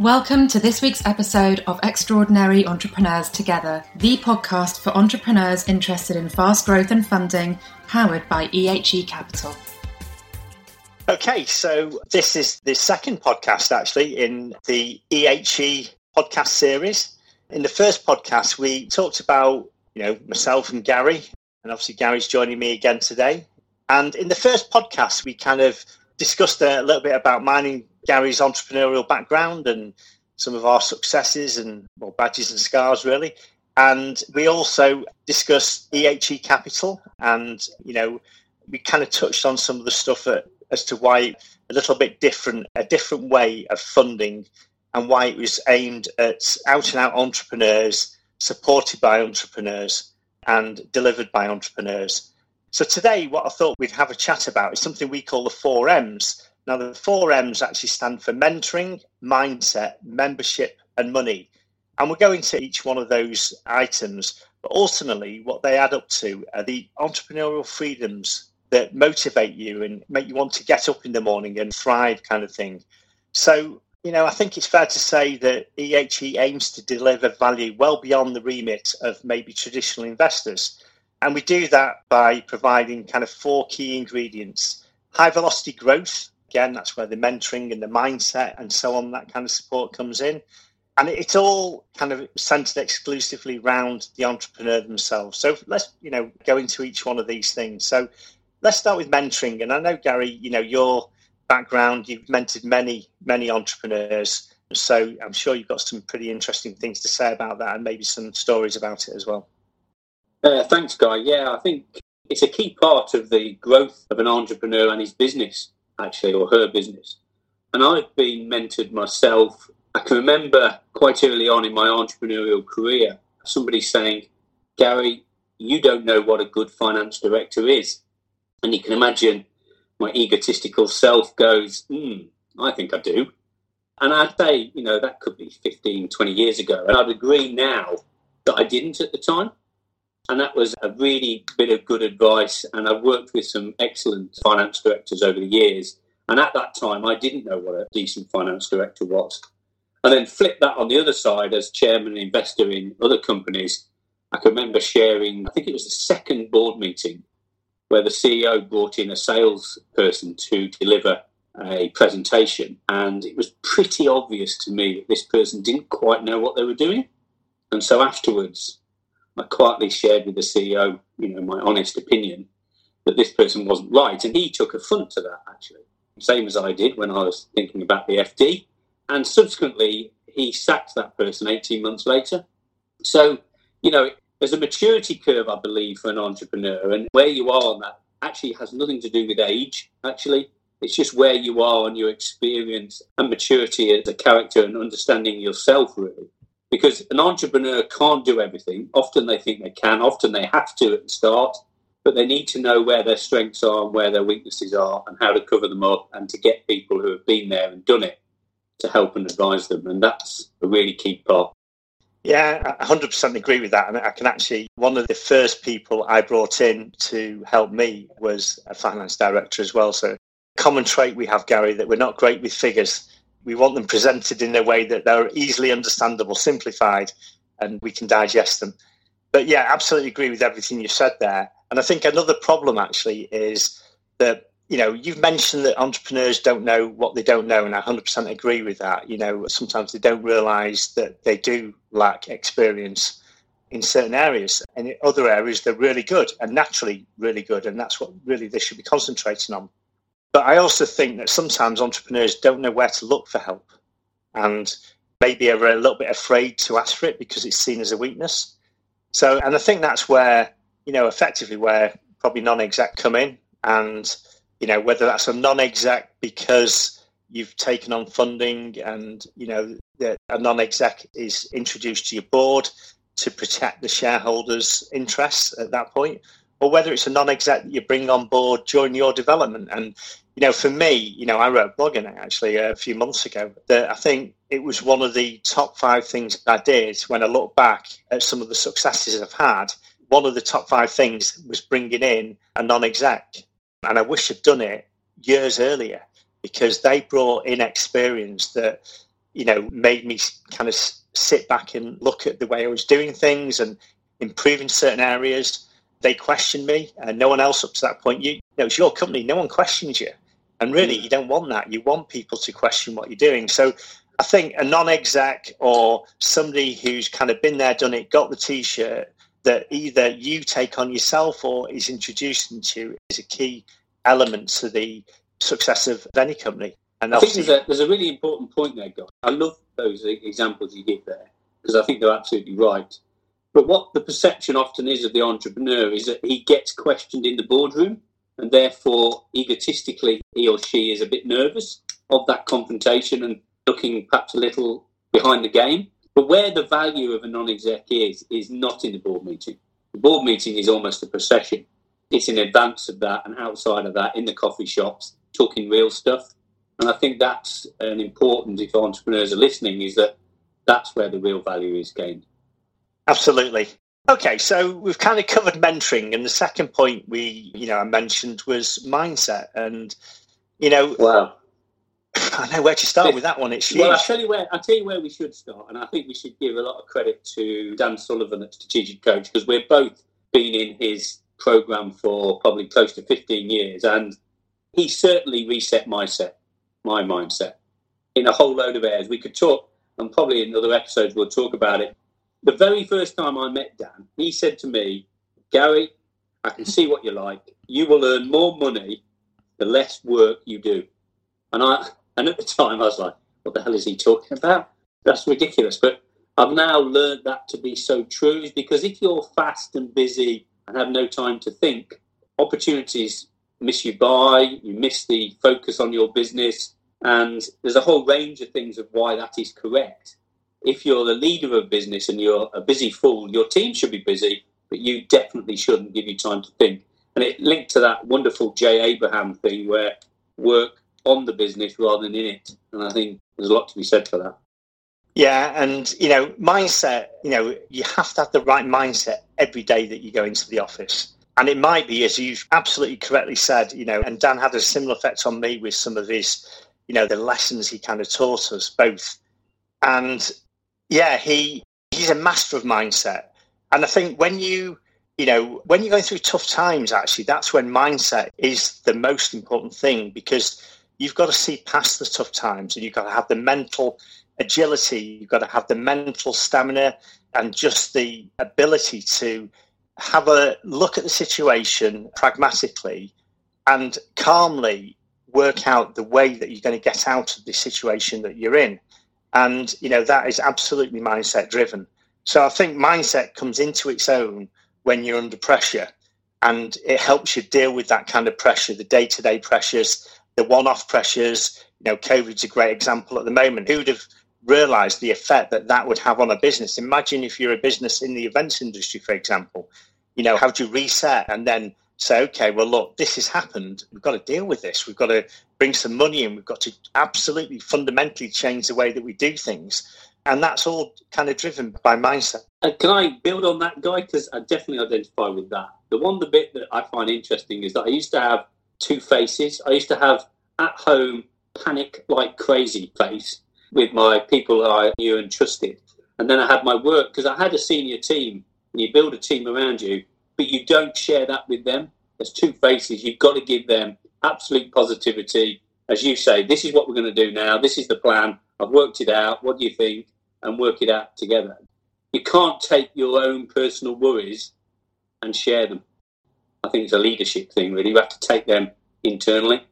Welcome to this week's episode of Extraordinary Entrepreneurs Together, the podcast for entrepreneurs interested in fast growth and funding, powered by EHE Capital. Okay, so this is the second podcast actually in the EHE podcast series. In the first podcast, we talked about, you know, myself and Gary, and obviously Gary's joining me again today. And in the first podcast, we kind of discussed a little bit about mining Gary's entrepreneurial background and some of our successes and well, badges and scars, really. And we also discussed EHE Capital, and you know, we kind of touched on some of the stuff as to why a little bit different, a different way of funding, and why it was aimed at out and out entrepreneurs, supported by entrepreneurs, and delivered by entrepreneurs. So today, what I thought we'd have a chat about is something we call the four M's, now, the four M's actually stand for mentoring, mindset, membership, and money. And we'll go into each one of those items. But ultimately, what they add up to are the entrepreneurial freedoms that motivate you and make you want to get up in the morning and thrive, kind of thing. So, you know, I think it's fair to say that EHE aims to deliver value well beyond the remit of maybe traditional investors. And we do that by providing kind of four key ingredients high velocity growth, again, that's where the mentoring and the mindset and so on, that kind of support comes in. And it's all kind of centered exclusively around the entrepreneur themselves. So let's, you know, go into each one of these things. So let's start with mentoring. And I know, Gary, you know, your background, you've mentored many, many entrepreneurs. So I'm sure you've got some pretty interesting things to say about that and maybe some stories about it as well. Uh, thanks, Guy. Yeah, I think it's a key part of the growth of an entrepreneur and his business actually, or her business. And I've been mentored myself. I can remember quite early on in my entrepreneurial career somebody saying, Gary, you don't know what a good finance director is. And you can imagine my egotistical self goes, hmm, I think I do. And I'd say, you know, that could be 15, 20 years ago. And I'd agree now that I didn't at the time. And that was a really bit of good advice. And I've worked with some excellent finance directors over the years. And at that time, I didn't know what a decent finance director was. And then flip that on the other side as chairman and investor in other companies. I can remember sharing, I think it was the second board meeting where the CEO brought in a salesperson to deliver a presentation. And it was pretty obvious to me that this person didn't quite know what they were doing. And so afterwards, I quietly shared with the CEO, you know, my honest opinion that this person wasn't right. And he took affront to that, actually, same as I did when I was thinking about the FD. And subsequently, he sacked that person 18 months later. So, you know, there's a maturity curve, I believe, for an entrepreneur. And where you are on that actually has nothing to do with age, actually. It's just where you are on your experience and maturity as a character and understanding yourself, really because an entrepreneur can't do everything. Often they think they can, often they have to at the start, but they need to know where their strengths are and where their weaknesses are and how to cover them up and to get people who have been there and done it to help and advise them. And that's a really key part. Yeah, I 100% agree with that. And I can actually, one of the first people I brought in to help me was a finance director as well. So, common trait we have, Gary, that we're not great with figures we want them presented in a way that they're easily understandable, simplified, and we can digest them. But yeah, absolutely agree with everything you said there. And I think another problem actually is that, you know, you've mentioned that entrepreneurs don't know what they don't know, and I 100% agree with that. You know, sometimes they don't realize that they do lack experience in certain areas, and in other areas they're really good and naturally really good, and that's what really they should be concentrating on. But I also think that sometimes entrepreneurs don't know where to look for help and maybe are a little bit afraid to ask for it because it's seen as a weakness. So, and I think that's where, you know, effectively where probably non exec come in. And, you know, whether that's a non exec because you've taken on funding and, you know, a non exec is introduced to your board to protect the shareholders' interests at that point, or whether it's a non-exec that you bring on board during your development. And you know, for me, you know, I wrote a blog in it actually a few months ago that I think it was one of the top five things I did when I look back at some of the successes I've had. One of the top five things was bringing in a non-exec, and I wish I'd done it years earlier because they brought in experience that you know, made me kind of sit back and look at the way I was doing things and improving certain areas. They questioned me, and no one else up to that point. You, you know, it's your company. No one questions you, and really, you don't want that. You want people to question what you're doing. So, I think a non-exec or somebody who's kind of been there, done it, got the t-shirt that either you take on yourself or is introduced into is a key element to the success of any company. And I think there's a, there's a really important point there, guys. I love those examples you give there because I think they're absolutely right. But what the perception often is of the entrepreneur is that he gets questioned in the boardroom and therefore egotistically he or she is a bit nervous of that confrontation and looking perhaps a little behind the game. But where the value of a non-exec is, is not in the board meeting. The board meeting is almost a procession. It's in advance of that and outside of that in the coffee shops, talking real stuff. And I think that's an important, if entrepreneurs are listening, is that that's where the real value is gained. Absolutely. Okay, so we've kind of covered mentoring, and the second point we, you know, I mentioned was mindset, and you know, wow, I know where to start with that one. It's huge. Well, I'll tell you where I'll tell you where we should start, and I think we should give a lot of credit to Dan Sullivan at Strategic Coach because we've both been in his program for probably close to 15 years, and he certainly reset my set, my mindset in a whole load of areas. We could talk, and probably in other episodes we'll talk about it. The very first time I met Dan, he said to me, Gary, I can see what you like. You will earn more money the less work you do. And I and at the time I was like, what the hell is he talking about? That's ridiculous. But I've now learned that to be so true because if you're fast and busy and have no time to think, opportunities miss you by, you miss the focus on your business, and there's a whole range of things of why that is correct if you're the leader of a business and you're a busy fool, your team should be busy, but you definitely shouldn't give you time to think. And it linked to that wonderful Jay Abraham thing where work on the business rather than in it. And I think there's a lot to be said for that. Yeah, and you know, mindset, you know, you have to have the right mindset every day that you go into the office. And it might be, as you've absolutely correctly said, you know, and Dan had a similar effect on me with some of his, you know, the lessons he kind of taught us both. And yeah, he he's a master of mindset. And I think when you you know when you're going through tough times, actually, that's when mindset is the most important thing because you've got to see past the tough times and you've got to have the mental agility, you've got to have the mental stamina and just the ability to have a look at the situation pragmatically and calmly work out the way that you're going to get out of the situation that you're in. And, you know, that is absolutely mindset driven. So I think mindset comes into its own when you're under pressure and it helps you deal with that kind of pressure, the day to day pressures, the one off pressures. You know, COVID's a great example at the moment. Who'd have realized the effect that that would have on a business? Imagine if you're a business in the events industry, for example, you know, how do you reset and then say, okay, well, look, this has happened. We've got to deal with this. We've got to bring some money in. We've got to absolutely fundamentally change the way that we do things. And that's all kind of driven by mindset. Uh, can I build on that, Guy? Because I definitely identify with that. The one the bit that I find interesting is that I used to have two faces. I used to have at home panic like crazy face with my people that I knew and trusted. And then I had my work because I had a senior team and you build a team around you but you don't share that with them. There's two faces. You've got to give them absolute positivity. As you say, this is what we're going to do now. This is the plan. I've worked it out. What do you think? And work it out together. You can't take your own personal worries and share them. I think it's a leadership thing, really. You have to take them internally.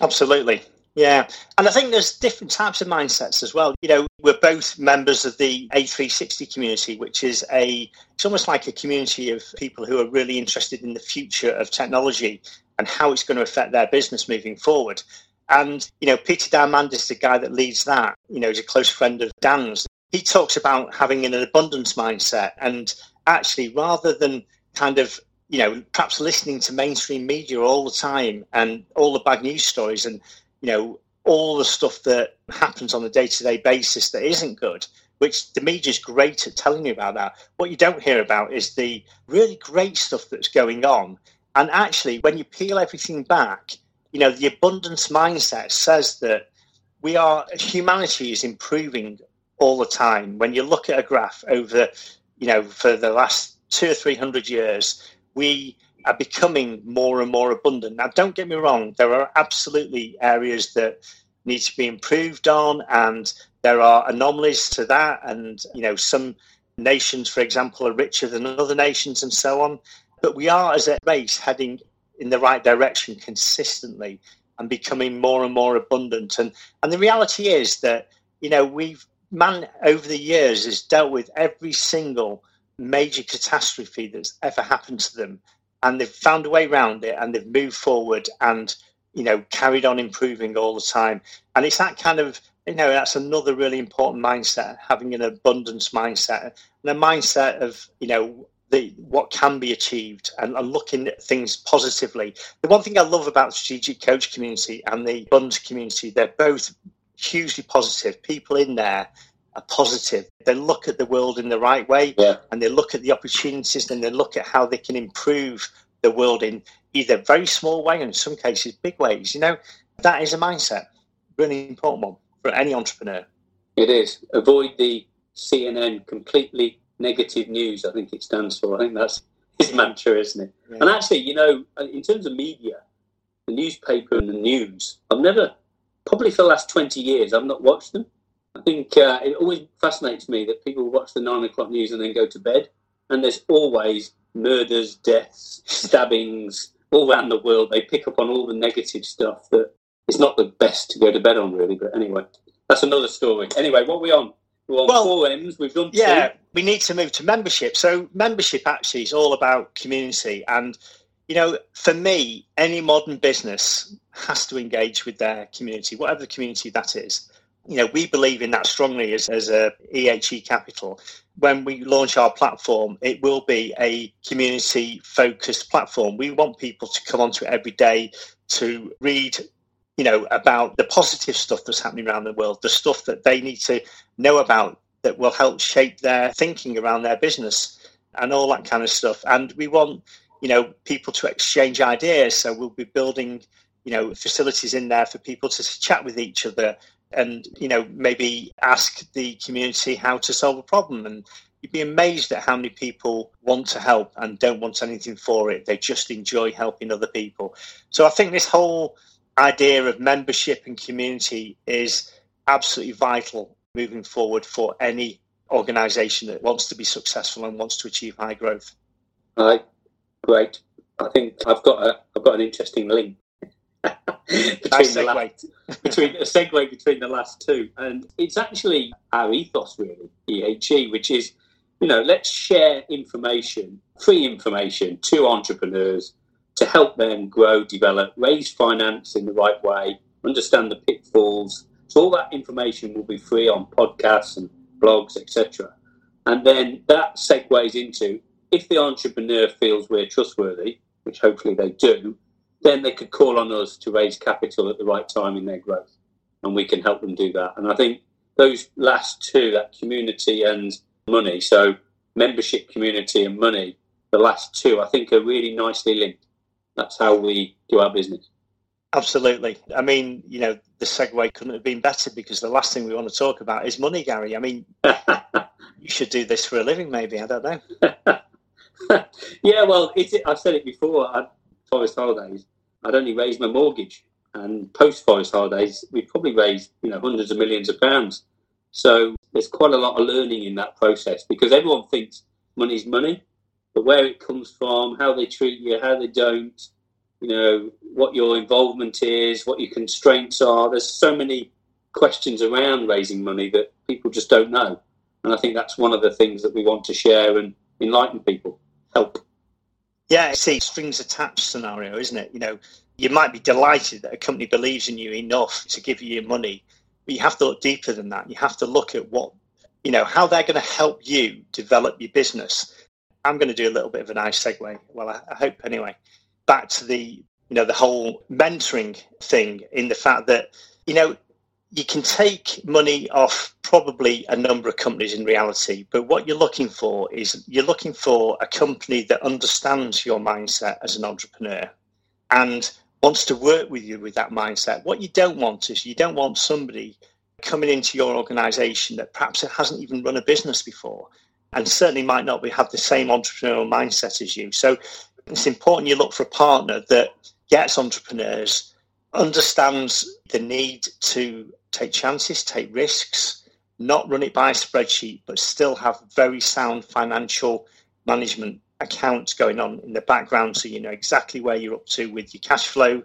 Absolutely. Yeah. And I think there's different types of mindsets as well. You know, we're both members of the A360 community, which is a, it's almost like a community of people who are really interested in the future of technology and how it's going to affect their business moving forward. And, you know, Peter Diamandis is the guy that leads that. You know, he's a close friend of Dan's. He talks about having an abundance mindset and actually rather than kind of you know, perhaps listening to mainstream media all the time and all the bad news stories and you know, all the stuff that happens on a day to day basis that isn't good, which the media's great at telling you about that. What you don't hear about is the really great stuff that's going on. And actually, when you peel everything back, you know, the abundance mindset says that we are humanity is improving all the time. When you look at a graph over, you know, for the last two or three hundred years, we are becoming more and more abundant. Now, don't get me wrong, there are absolutely areas that need to be improved on, and there are anomalies to that. And, you know, some nations, for example, are richer than other nations and so on. But we are, as a race, heading in the right direction consistently and becoming more and more abundant. And, and the reality is that, you know, we've, man over the years has dealt with every single major catastrophe that's ever happened to them and they've found a way around it and they've moved forward and you know carried on improving all the time. And it's that kind of you know that's another really important mindset having an abundance mindset and a mindset of you know the what can be achieved and, and looking at things positively. The one thing i love about the strategic coach community and the abundance community they're both hugely positive. People in there are positive. They look at the world in the right way yeah. and they look at the opportunities and they look at how they can improve the world in either very small way and in some cases big ways. You know, that is a mindset, really important one for any entrepreneur. It is. Avoid the CNN completely negative news, I think it stands for. I think that's his mantra, isn't it? Yeah. And actually, you know, uh, in terms of media, the newspaper and the news, I've never, probably for the last 20 years, I've not watched them. I think uh, it always fascinates me that people watch the nine o'clock news and then go to bed, and there's always murders, deaths, stabbings all around the world. They pick up on all the negative stuff that it's not the best to go to bed on, really. But anyway, that's another story. Anyway, what are we on? We're on well, four M's. We've done yeah. Two. We need to move to membership. So membership actually is all about community and. You know, for me, any modern business has to engage with their community, whatever the community that is you know, we believe in that strongly as, as a EHE Capital. When we launch our platform, it will be a community focused platform. We want people to come onto it every day to read, you know, about the positive stuff that's happening around the world, the stuff that they need to know about that will help shape their thinking around their business and all that kind of stuff. And we want, you know, people to exchange ideas. So we'll be building, you know, facilities in there for people to chat with each other and you know maybe ask the community how to solve a problem. And you'd be amazed at how many people want to help and don't want anything for it. They just enjoy helping other people. So i think this whole idea of membership and community is absolutely vital moving forward for any organization that wants to be successful and wants to achieve high growth. Right, great. I think i've got a i've got an interesting link between the last, between a segue between the last two, and it's actually our ethos really, EHE, which is you know let's share information, free information to entrepreneurs to help them grow, develop, raise finance in the right way, understand the pitfalls. So all that information will be free on podcasts and blogs, etc. And then that segues into if the entrepreneur feels we're trustworthy, which hopefully they do, then they could call on us to raise capital at the right time in their growth, and we can help them do that. And I think those last two, that community and money, so membership, community, and money, the last two, I think are really nicely linked. That's how we do our business. Absolutely. I mean, you know, the segue couldn't have been better because the last thing we want to talk about is money, Gary. I mean, you should do this for a living, maybe. I don't know. yeah, well, I've said it before. I, Forest Holidays, I'd only raised my mortgage. And post Forest Holidays, we probably raised you know hundreds of millions of pounds. So there's quite a lot of learning in that process because everyone thinks money's money, but where it comes from, how they treat you, how they don't, you know, what your involvement is, what your constraints are. There's so many questions around raising money that people just don't know. And I think that's one of the things that we want to share and enlighten people, help. Yeah, it's a strings attached scenario, isn't it? You know, you might be delighted that a company believes in you enough to give you your money, but you have to look deeper than that. You have to look at what, you know, how they're going to help you develop your business. I'm going to do a little bit of a nice segue. Well, I, I hope anyway. Back to the, you know, the whole mentoring thing in the fact that, you know, you can take money off probably a number of companies in reality, but what you're looking for is you're looking for a company that understands your mindset as an entrepreneur and wants to work with you with that mindset. What you don't want is you don't want somebody coming into your organization that perhaps hasn't even run a business before and certainly might not have the same entrepreneurial mindset as you. So it's important you look for a partner that gets entrepreneurs, understands the need to take chances, take risks, not run it by spreadsheet, but still have very sound financial management accounts going on in the background so you know exactly where you're up to with your cash flow,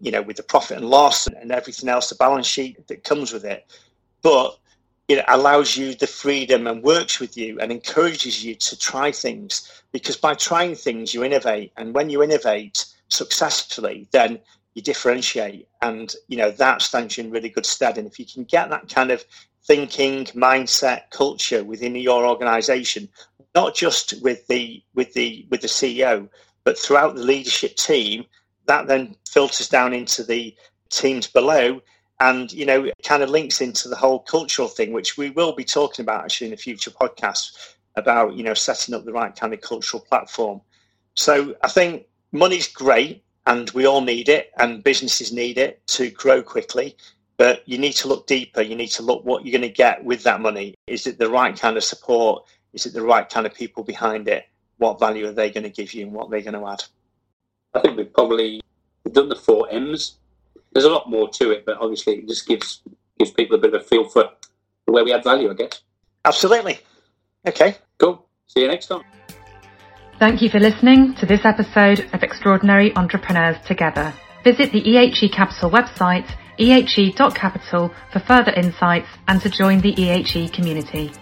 you know, with the profit and loss and everything else, the balance sheet that comes with it. But it allows you the freedom and works with you and encourages you to try things because by trying things you innovate and when you innovate successfully then you differentiate and you know that stands you in really good stead and if you can get that kind of thinking mindset culture within your organization not just with the with the with the ceo but throughout the leadership team that then filters down into the teams below and you know it kind of links into the whole cultural thing which we will be talking about actually in a future podcast about you know setting up the right kind of cultural platform. So i think money's great and we all need it and businesses need it to grow quickly but you need to look deeper you need to look what you're going to get with that money is it the right kind of support is it the right kind of people behind it what value are they going to give you and what they're going to add i think we've probably done the four m's there's a lot more to it, but obviously it just gives gives people a bit of a feel for where we add value, I guess. Absolutely. Okay. Cool. See you next time. Thank you for listening to this episode of Extraordinary Entrepreneurs Together. Visit the EHE Capital website, ehe.capital, for further insights and to join the EHE community.